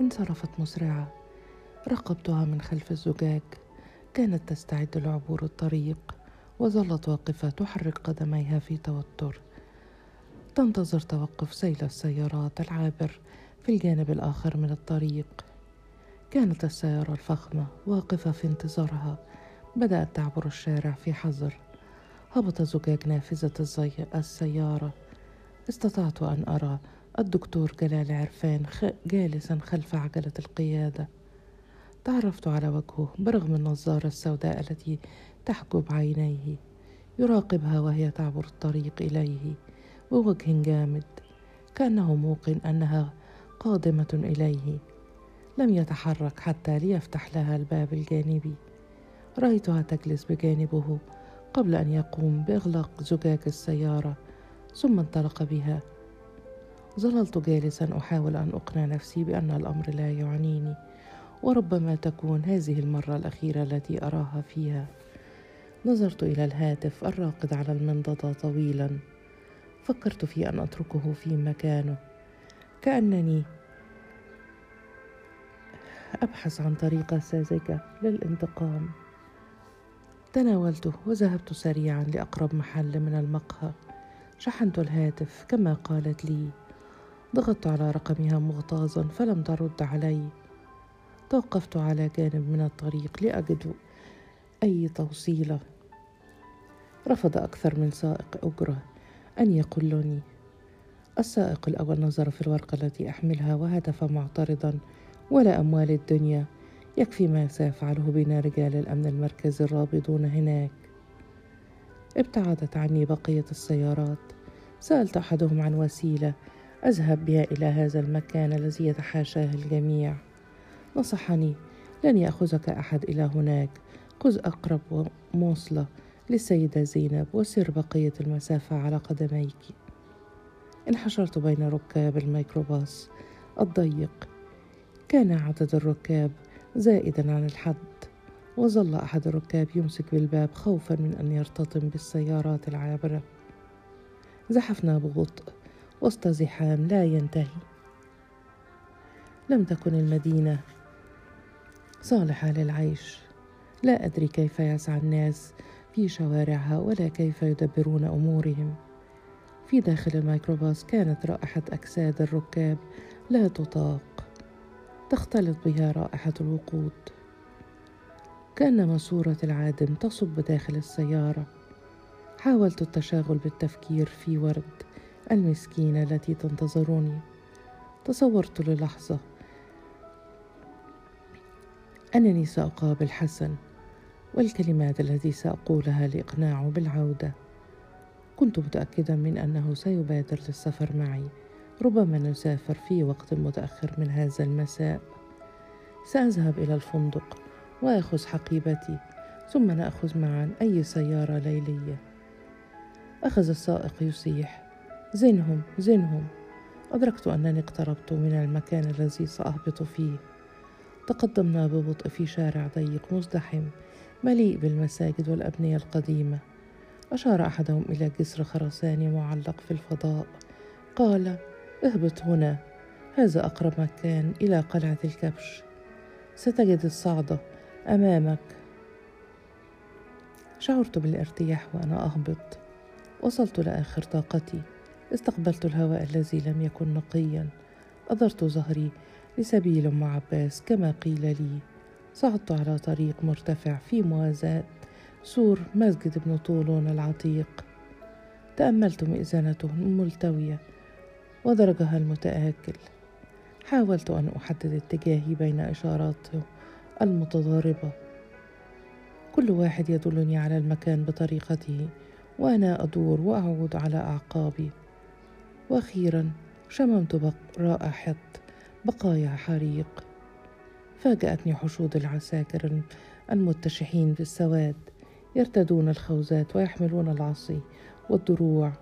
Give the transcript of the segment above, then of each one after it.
انصرفت مسرعة راقبتها من خلف الزجاج. كانت تستعد لعبور الطريق وظلت واقفة تحرك قدميها في توتر. تنتظر توقف سيل السيارات العابر في الجانب الآخر من الطريق. كانت السيارة الفخمة واقفة في انتظارها. بدأت تعبر الشارع في حذر. هبط زجاج نافذة السيارة. استطعت أن أرى الدكتور جلال عرفان جالسا خلف عجلة القيادة. تعرفت على وجهه برغم النظارة السوداء التي تحجب عينيه يراقبها وهي تعبر الطريق إليه بوجه جامد كأنه موقن أنها قادمة إليه. لم يتحرك حتى ليفتح لها الباب الجانبي. رأيتها تجلس بجانبه قبل أن يقوم بإغلاق زجاج السيارة ثم انطلق بها. ظللت جالسا أحاول أن أقنع نفسي بأن الأمر لا يعنيني وربما تكون هذه المرة الأخيرة التي أراها فيها. نظرت إلى الهاتف الراقد على المنضدة طويلا. فكرت في أن أتركه في مكانه. كأنني أبحث عن طريقة ساذجة للانتقام. تناولته وذهبت سريعا لأقرب محل من المقهى. شحنت الهاتف كما قالت لي. ضغطت على رقمها مغتاظا فلم ترد علي. توقفت على جانب من الطريق لأجد أي توصيلة. رفض أكثر من سائق أجرة أن يقلني. السائق الأول نظر في الورقة التي أحملها وهتف معترضا ولا أموال الدنيا. يكفي ما سيفعله بنا رجال الأمن المركزي الرابضون هناك. ابتعدت عني بقية السيارات. سألت أحدهم عن وسيلة أذهب بها إلى هذا المكان الذي يتحاشاه الجميع. نصحني لن يأخذك أحد إلى هناك. خذ أقرب مواصلة للسيدة زينب وسر بقية المسافة على قدميك. انحشرت بين ركاب الميكروباص. الضيق كان عدد الركاب زائدا عن الحد وظل أحد الركاب يمسك بالباب خوفا من أن يرتطم بالسيارات العابرة. زحفنا ببطء. وسط زحام لا ينتهي. لم تكن المدينة صالحة للعيش. لا أدري كيف يسعى الناس في شوارعها ولا كيف يدبرون أمورهم. في داخل الميكروباص كانت رائحة أجساد الركاب لا تطاق. تختلط بها رائحة الوقود. كأن ماسورة العادم تصب داخل السيارة. حاولت التشاغل بالتفكير في ورد. المسكينة التي تنتظرني تصورت للحظة أنني سأقابل حسن والكلمات التي سأقولها لإقناعه بالعودة. كنت متأكدا من أنه سيبادر للسفر معي ربما نسافر في وقت متأخر من هذا المساء. سأذهب إلى الفندق وآخذ حقيبتي ثم نأخذ معا أي سيارة ليلية. أخذ السائق يصيح زنهم زنهم. أدركت أنني اقتربت من المكان الذي سأهبط فيه. تقدمنا ببطء في شارع ضيق مزدحم مليء بالمساجد والأبنية القديمة. أشار أحدهم إلى جسر خرساني معلق في الفضاء. قال اهبط هنا. هذا أقرب مكان إلى قلعة الكبش. ستجد الصعدة أمامك. شعرت بالارتياح وأنا أهبط. وصلت لآخر طاقتي. استقبلت الهواء الذي لم يكن نقيا. أدرت ظهري لسبيل مع عباس كما قيل لي. صعدت على طريق مرتفع في موازاة سور مسجد ابن طولون العتيق. تأملت مئذنته الملتوية ودرجها المتآكل. حاولت أن أحدد اتجاهي بين إشاراته المتضاربة. كل واحد يدلني على المكان بطريقته وأنا أدور وأعود على أعقابي. وأخيرا شممت رائحة بقايا حريق. فاجأتني حشود العساكر المتشحين بالسواد يرتدون الخوذات ويحملون العصي والدروع.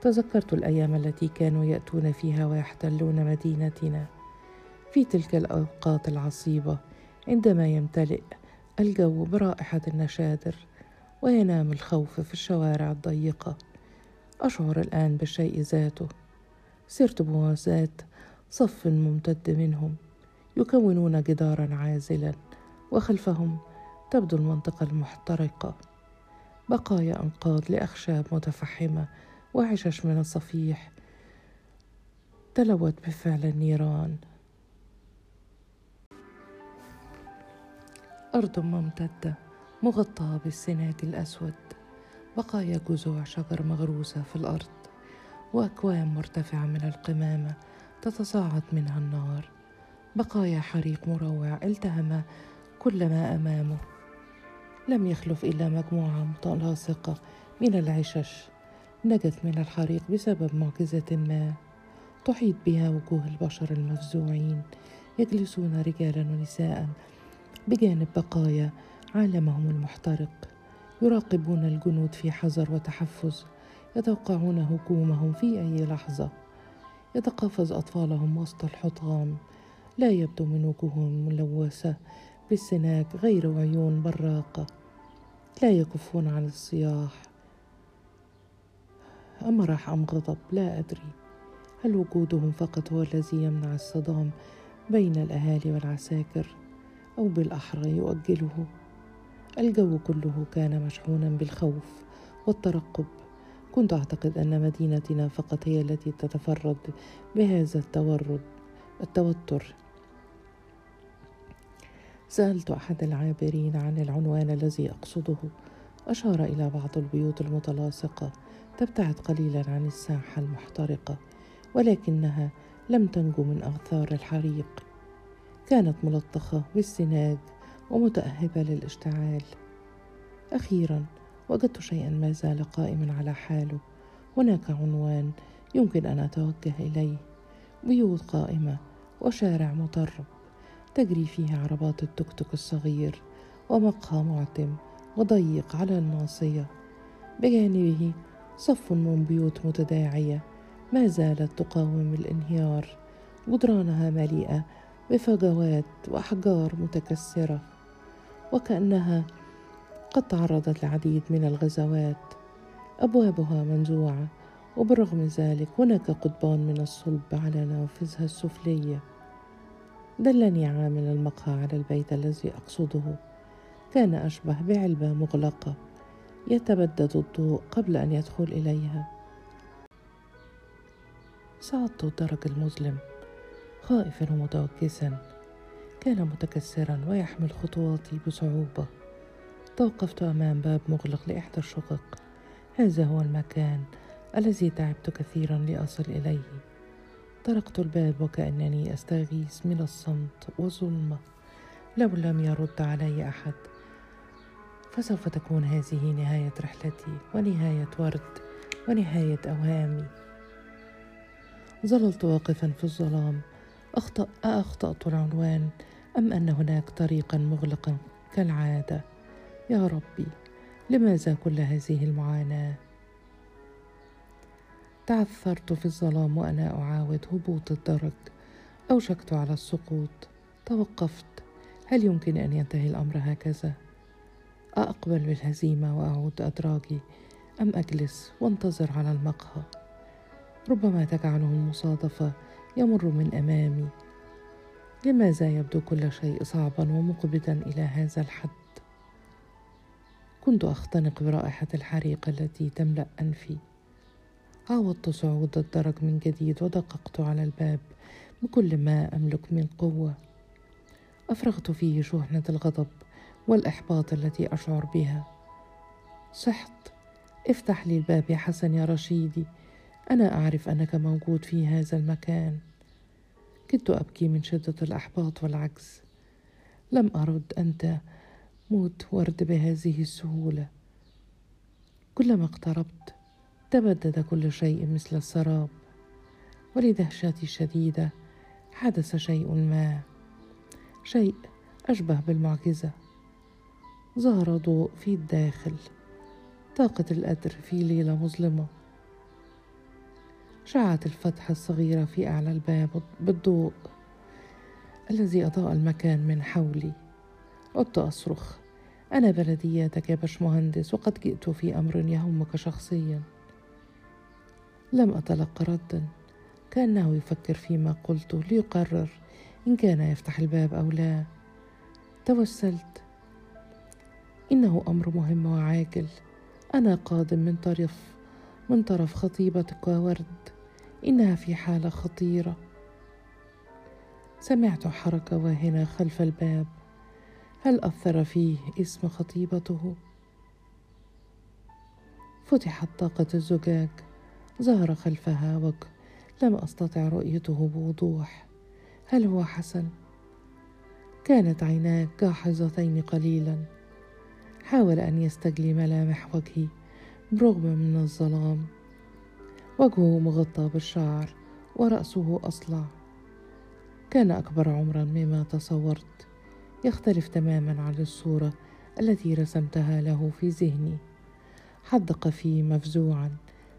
تذكرت الأيام التي كانوا يأتون فيها ويحتلون مدينتنا. في تلك الأوقات العصيبة عندما يمتلئ الجو برائحة النشادر وينام الخوف في الشوارع الضيقة. أشعر الآن بالشيء ذاته. سرت بواساة صف ممتد منهم يكونون جدارا عازلا وخلفهم تبدو المنطقة المحترقة. بقايا أنقاض لأخشاب متفحمة وعشش من الصفيح تلوت بفعل النيران. أرض ممتدة مغطاة بالسناج الأسود. بقايا جذوع شجر مغروسة في الأرض. وأكوام مرتفعة من القمامة تتصاعد منها النار. بقايا حريق مروع التهم كل ما أمامه. لم يخلف إلا مجموعة متلاصقة من العشش. نجت من الحريق بسبب معجزة ما. تحيط بها وجوه البشر المفزوعين يجلسون رجالا ونساء. بجانب بقايا عالمهم المحترق يراقبون الجنود في حذر وتحفز. يتوقعون هجومهم في أي لحظة. يتقافز أطفالهم وسط الحطام. لا يبدو من وجوههم ملوثة بالسناك غير عيون براقة. لا يكفون عن الصياح أمرح أم غضب؟ لا أدري. هل وجودهم فقط هو الذي يمنع الصدام بين الأهالي والعساكر أو بالأحرى يؤجله؟ الجو كله كان مشحونا بالخوف والترقب. كنت أعتقد أن مدينتنا فقط هي التي تتفرد بهذا التورد التوتر. سألت أحد العابرين عن العنوان الذي أقصده. أشار إلى بعض البيوت المتلاصقة تبتعد قليلا عن الساحة المحترقة ولكنها لم تنجو من آثار الحريق. كانت ملطخة بالسناج ومتأهبة للاشتعال. أخيرا وجدت شيئا ما زال قائما على حاله. هناك عنوان يمكن أن أتوجه إليه. بيوت قائمة وشارع مطرب تجري فيه عربات التوك توك الصغير ومقهى معتم وضيق على الناصية بجانبه صف من بيوت متداعية ما زالت تقاوم الانهيار. جدرانها مليئة بفجوات وأحجار متكسرة. وكأنها قد تعرضت لعديد من الغزوات. أبوابها منزوعة وبرغم ذلك هناك قضبان من الصلب على نوافذها السفلية. دلني عامل المقهى على البيت الذي أقصده. كان أشبه بعلبة مغلقة. يتبدد الضوء قبل أن يدخل إليها. صعدت الدرج المظلم. خائفا ومتوكسا. كان متكسرا ويحمل خطواتي بصعوبة. توقفت أمام باب مغلق لإحدى الشقق. هذا هو المكان الذي تعبت كثيرا لأصل إليه. طرقت الباب وكأنني أستغيث من الصمت والظلمة لو لم يرد علي أحد فسوف تكون هذه نهاية رحلتي ونهاية ورد ونهاية أوهامي. ظللت واقفا في الظلام. أخطأ أخطأت العنوان. أم أن هناك طريقا مغلقا كالعادة. يا ربي لماذا كل هذه المعاناة؟ تعثرت في الظلام وأنا أعاود هبوط الدرج. أوشكت على السقوط. توقفت. هل يمكن أن ينتهي الأمر هكذا؟ أقبل بالهزيمة وأعود أدراجي. أم أجلس وانتظر على المقهى؟ ربما تجعله المصادفة يمر من أمامي. لماذا يبدو كل شيء صعبا ومقبضا إلى هذا الحد؟ كنت أختنق برائحة الحريق التي تملأ أنفي. عاودت صعود الدرج من جديد ودققت على الباب بكل ما أملك من قوة. أفرغت فيه شحنة الغضب والإحباط التي أشعر بها. صحت. افتح لي الباب يا حسن يا رشيدي. أنا أعرف أنك موجود في هذا المكان. كدت أبكي من شدة الإحباط والعجز. لم أرد أنت موت ورد بهذه السهولة. كلما اقتربت تبدد كل شيء مثل السراب. ولدهشتي الشديدة حدث شيء ما. شيء أشبه بالمعجزة. ظهر ضوء في الداخل. طاقة القدر في ليلة مظلمة. شعت الفتحة الصغيرة في أعلى الباب بالضوء الذي أضاء المكان من حولي. عدت أصرخ. أنا بلدياتك يا باشمهندس وقد جئت في أمر يهمك شخصيا. لم أتلق ردا. كأنه يفكر فيما قلته ليقرر إن كان يفتح الباب أو لا. توسلت. إنه أمر مهم وعاجل. أنا قادم من طرف من طرف خطيبتك ورد. إنها في حالة خطيرة. سمعت حركة واهنة خلف الباب. هل أثر فيه اسم خطيبته؟ فتحت طاقة الزجاج ظهر خلفها وجه لم أستطع رؤيته بوضوح. هل هو حسن؟ كانت عيناه جاحظتين قليلا. حاول أن يستجلي ملامح وجهي برغم من الظلام. وجهه مغطى بالشعر ورأسه أصلع. كان أكبر عمرا مما تصورت. يختلف تماما عن الصورة التي رسمتها له في ذهني حدق في مفزوعا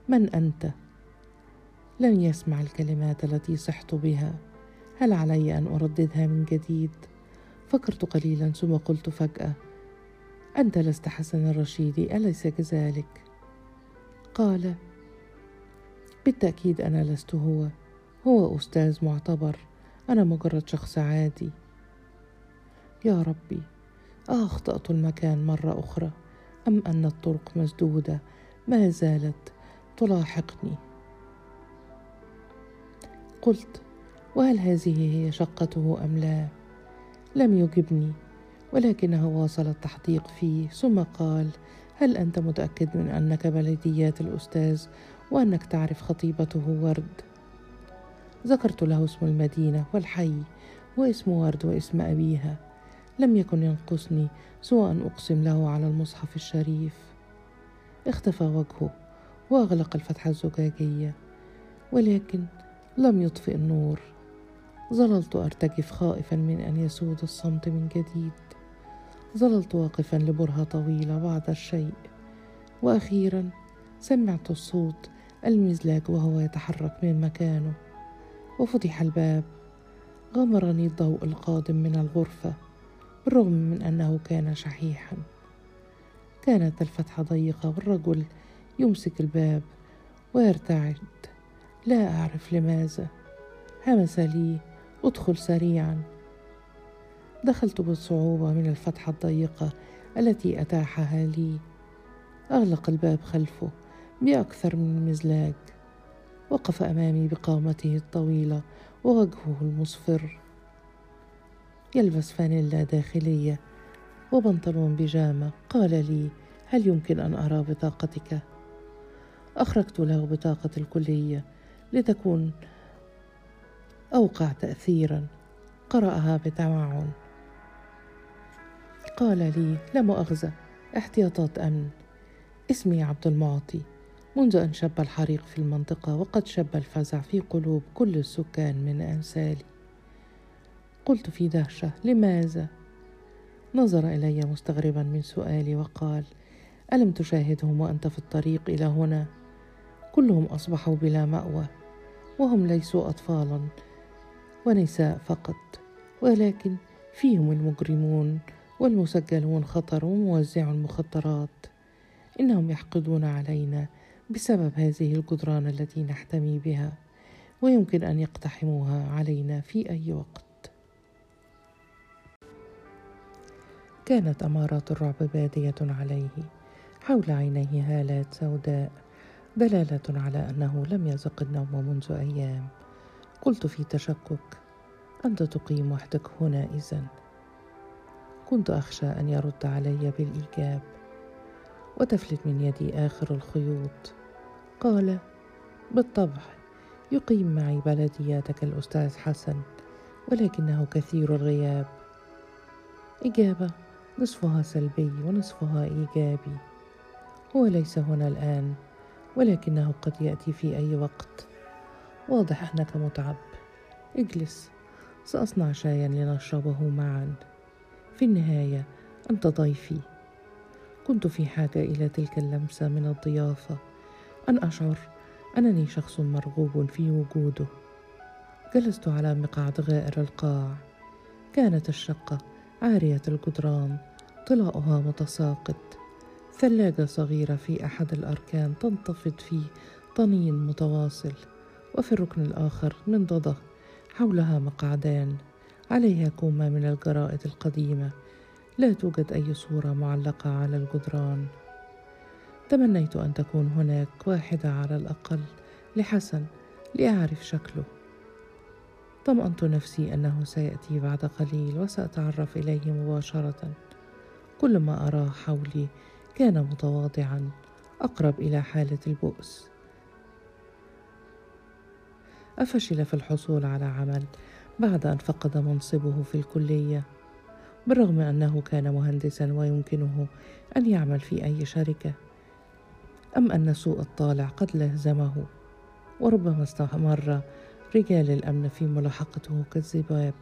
من أنت؟ لم يسمع الكلمات التي صحت بها هل علي أن أرددها من جديد؟ فكرت قليلا ثم قلت فجأة أنت لست حسن الرشيدي أليس كذلك؟ قال بالتأكيد أنا لست هو هو أستاذ معتبر أنا مجرد شخص عادي يا ربي أخطأت المكان مرة أخرى أم أن الطرق مسدودة؟ ما زالت تلاحقني. قلت وهل هذه هي شقته أم لا؟ لم يجبني ولكنه واصل التحديق فيه ثم قال هل أنت متأكد من أنك بلديات الأستاذ وأنك تعرف خطيبته ورد؟ ذكرت له اسم المدينة والحي واسم ورد واسم أبيها لم يكن ينقصني سوى أن أقسم له على المصحف الشريف. اختفى وجهه وأغلق الفتحة الزجاجية ولكن لم يطفئ النور. ظللت أرتجف خائفا من أن يسود الصمت من جديد. ظللت واقفا لبرهة طويلة بعد الشيء. وأخيرا سمعت الصوت المزلاج وهو يتحرك من مكانه. وفتح الباب غمرني الضوء القادم من الغرفة. بالرغم من أنه كان شحيحا. كانت الفتحة ضيقة والرجل يمسك الباب ويرتعد. لا أعرف لماذا. همس لي أدخل سريعا. دخلت بصعوبة من الفتحة الضيقة التي أتاحها لي. أغلق الباب خلفه بأكثر من مزلاج. وقف أمامي بقامته الطويلة ووجهه المصفر. يلبس فانيلا داخلية. وبنطلون بيجامة. قال لي هل يمكن أن أرى بطاقتك؟ أخرجت له بطاقة الكلية لتكون أوقع تأثيرا. قرأها بتمعن. قال لي لا مؤاخذة احتياطات أمن. اسمي عبد المعطي. منذ أن شب الحريق في المنطقة وقد شب الفزع في قلوب كل السكان من أمثالي. قلت في دهشة لماذا؟ نظر إلي مستغربا من سؤالي وقال ألم تشاهدهم وأنت في الطريق إلى هنا؟ كلهم أصبحوا بلا مأوى وهم ليسوا أطفالا ونساء فقط ولكن فيهم المجرمون والمسجلون خطر وموزع المخدرات إنهم يحقدون علينا بسبب هذه الجدران التي نحتمي بها ويمكن أن يقتحموها علينا في أي وقت كانت أمارات الرعب بادية عليه حول عينيه هالات سوداء دلالة على أنه لم يذق النوم منذ أيام. قلت في تشكك أنت تقيم وحدك هنا إذن. كنت أخشى أن يرد علي بالإيجاب. وتفلت من يدي آخر الخيوط. قال بالطبع يقيم معي بلدياتك الأستاذ حسن ولكنه كثير الغياب. إجابة نصفها سلبي ونصفها إيجابي. هو ليس هنا الآن ولكنه قد يأتي في أي وقت. واضح أنك متعب. اجلس. سأصنع شايا لنشربه معا. في النهاية أنت ضيفي. كنت في حاجة إلى تلك اللمسة من الضيافة. أن أشعر أنني شخص مرغوب في وجوده. جلست على مقعد غائر القاع. كانت الشقة عارية الجدران طلاؤها متساقط. ثلاجة صغيرة في أحد الأركان تنتفض في طنين متواصل. وفي الركن الآخر منضدة حولها مقعدان. عليها كومة من الجرائد القديمة. لا توجد أي صورة معلقة على الجدران. تمنيت أن تكون هناك واحدة على الأقل. لحسن لأعرف شكله. طمأنت نفسي أنه سيأتي بعد قليل وسأتعرف إليه مباشرة. كل ما أراه حولي كان متواضعا أقرب إلى حالة البؤس. أفشل في الحصول على عمل بعد أن فقد منصبه في الكلية بالرغم أنه كان مهندسا ويمكنه أن يعمل في أي شركة. أم أن سوء الطالع قد لهزمه وربما استمر رجال الأمن في ملاحقته كالذباب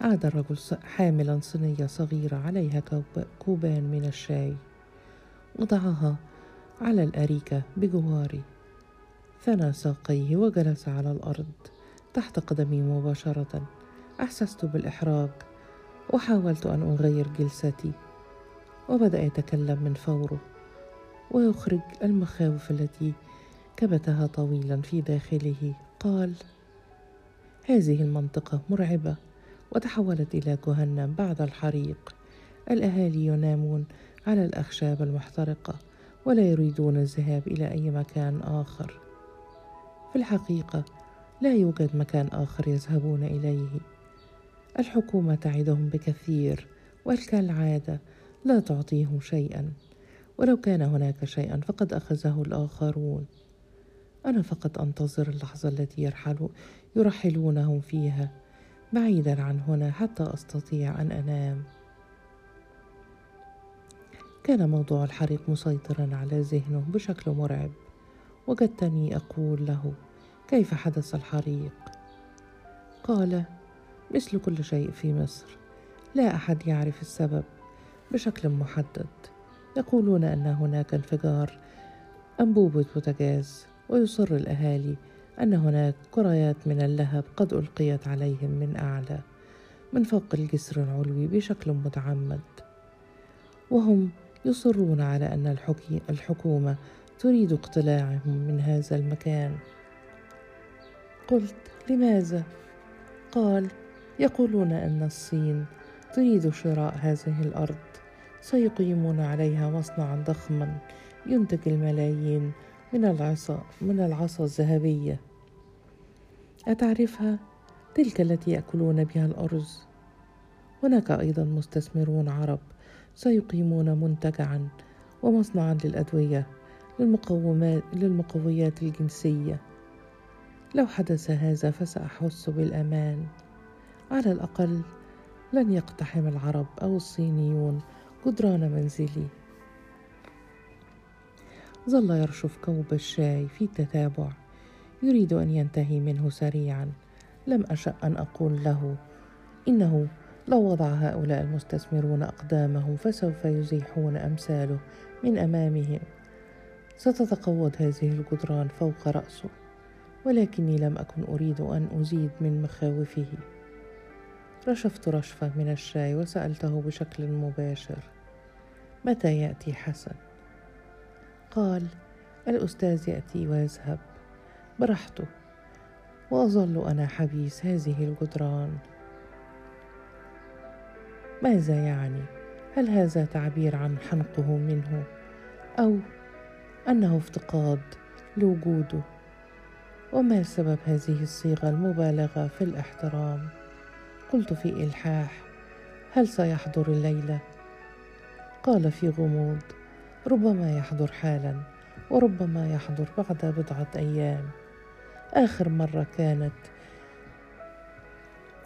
عاد الرجل حاملا صينية صغيرة عليها كوبان من الشاي وضعها على الأريكة بجواري ثنى ساقيه وجلس على الأرض تحت قدمي مباشرة. أحسست بالإحراج وحاولت أن أغير جلستي وبدأ يتكلم من فوره ويخرج المخاوف التي كبتها طويلا في داخله. قال هذه المنطقة مرعبة وتحولت إلى جهنم بعد الحريق. الأهالي ينامون على الأخشاب المحترقة ولا يريدون الذهاب إلى أي مكان آخر. في الحقيقة لا يوجد مكان آخر يذهبون إليه. الحكومة تعدهم بكثير وكالعادة لا تعطيهم شيئا. ولو كان هناك شيئا فقد أخذه الآخرون. أنا فقط أنتظر اللحظة التي يرحل يرحلونهم فيها بعيدا عن هنا حتى أستطيع أن أنام. كان موضوع الحريق مسيطرا على ذهنه بشكل مرعب وجدتني أقول له كيف حدث الحريق؟ قال مثل كل شيء في مصر لا أحد يعرف السبب بشكل محدد. يقولون أن هناك انفجار انبوبه بوتاجاز ويصر الأهالي أن هناك كريات من اللهب قد ألقيت عليهم من أعلى من فوق الجسر العلوي بشكل متعمد. وهم يصرون على أن الحكومة تريد اقتلاعهم من هذا المكان. قلت لماذا؟ قال يقولون أن الصين تريد شراء هذه الأرض سيقيمون عليها مصنعا ضخما ينتج الملايين من العصا من العصا الذهبية. أتعرفها؟ تلك التي يأكلون بها الأرز. هناك أيضا مستثمرون عرب سيقيمون منتجعا ومصنعا للأدوية للمقومات للمقويات الجنسية. لو حدث هذا فسأحس بالأمان. على الأقل لن يقتحم العرب أو الصينيون جدران منزلي. ظل يرشف كوب الشاي في تتابع يريد أن ينتهي منه سريعا. لم أشأ أن أقول له إنه لو وضع هؤلاء المستثمرون اقدامهم فسوف يزيحون أمثاله من أمامهم. ستتقوض هذه الجدران فوق رأسه ولكني لم أكن أريد أن أزيد من مخاوفه. رشفت رشفة من الشاي وسألته بشكل مباشر متى يأتي حسن؟ قال الأستاذ يأتي ويذهب. براحته وأظل أنا حبيس هذه الجدران ماذا يعني؟ هل هذا تعبير عن حنقه منه؟ أو أنه افتقاد لوجوده؟ وما سبب هذه الصيغة المبالغة في الإحترام؟ قلت في إلحاح هل سيحضر الليلة؟ قال في غموض ربما يحضر حالا وربما يحضر بعد بضعة أيام. آخر مرة كانت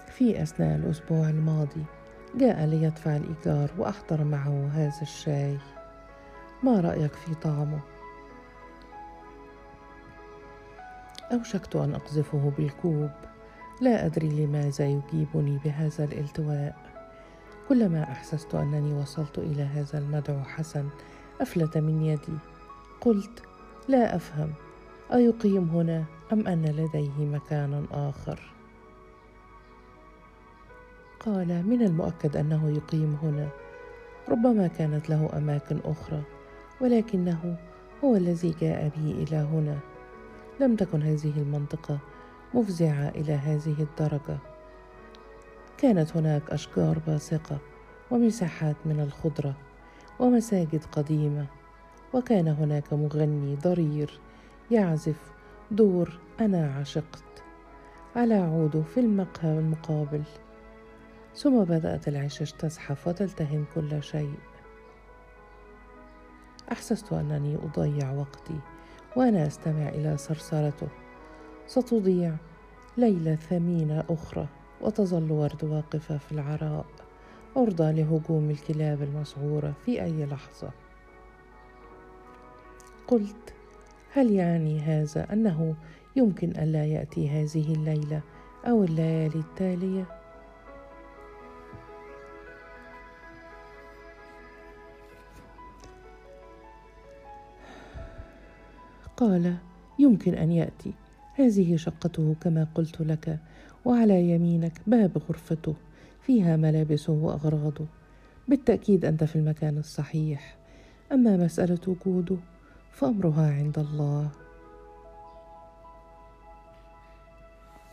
في أثناء الأسبوع الماضي. جاء ليدفع الإيجار وأحضر معه هذا الشاي. ما رأيك في طعمه؟ أوشكت أن أقذفه بالكوب. لا أدري لماذا يجيبني بهذا الالتواء. كلما أحسست أنني وصلت إلى هذا المدعو حسن أفلت من يدي. قلت لا أفهم. أيقيم هنا أم أن لديه مكان آخر؟ قال من المؤكد أنه يقيم هنا. ربما كانت له أماكن أخرى ولكنه هو الذي جاء بي إلى هنا. لم تكن هذه المنطقة مفزعة إلى هذه الدرجة. كانت هناك أشجار باسقة ومساحات من الخضرة. ومساجد قديمة. وكان هناك مغني ضرير يعزف دور أنا عشقت. على عوده في المقهى المقابل. ثم بدأت العشش تزحف وتلتهم كل شيء. أحسست أنني أضيع وقتي وأنا أستمع إلى صرصرته. ستضيع ليلة ثمينة أخرى وتظل ورد واقفة في العراء. عرضة لهجوم الكلاب المسعورة في أي لحظة. قلت هل يعني هذا أنه يمكن ألا يأتي هذه الليلة أو الليالي التالية؟ قال يمكن أن يأتي. هذه شقته كما قلت لك وعلى يمينك باب غرفته. فيها ملابسه واغراضه بالتأكيد أنت في المكان الصحيح. أما مسألة وجوده فأمرها عند الله.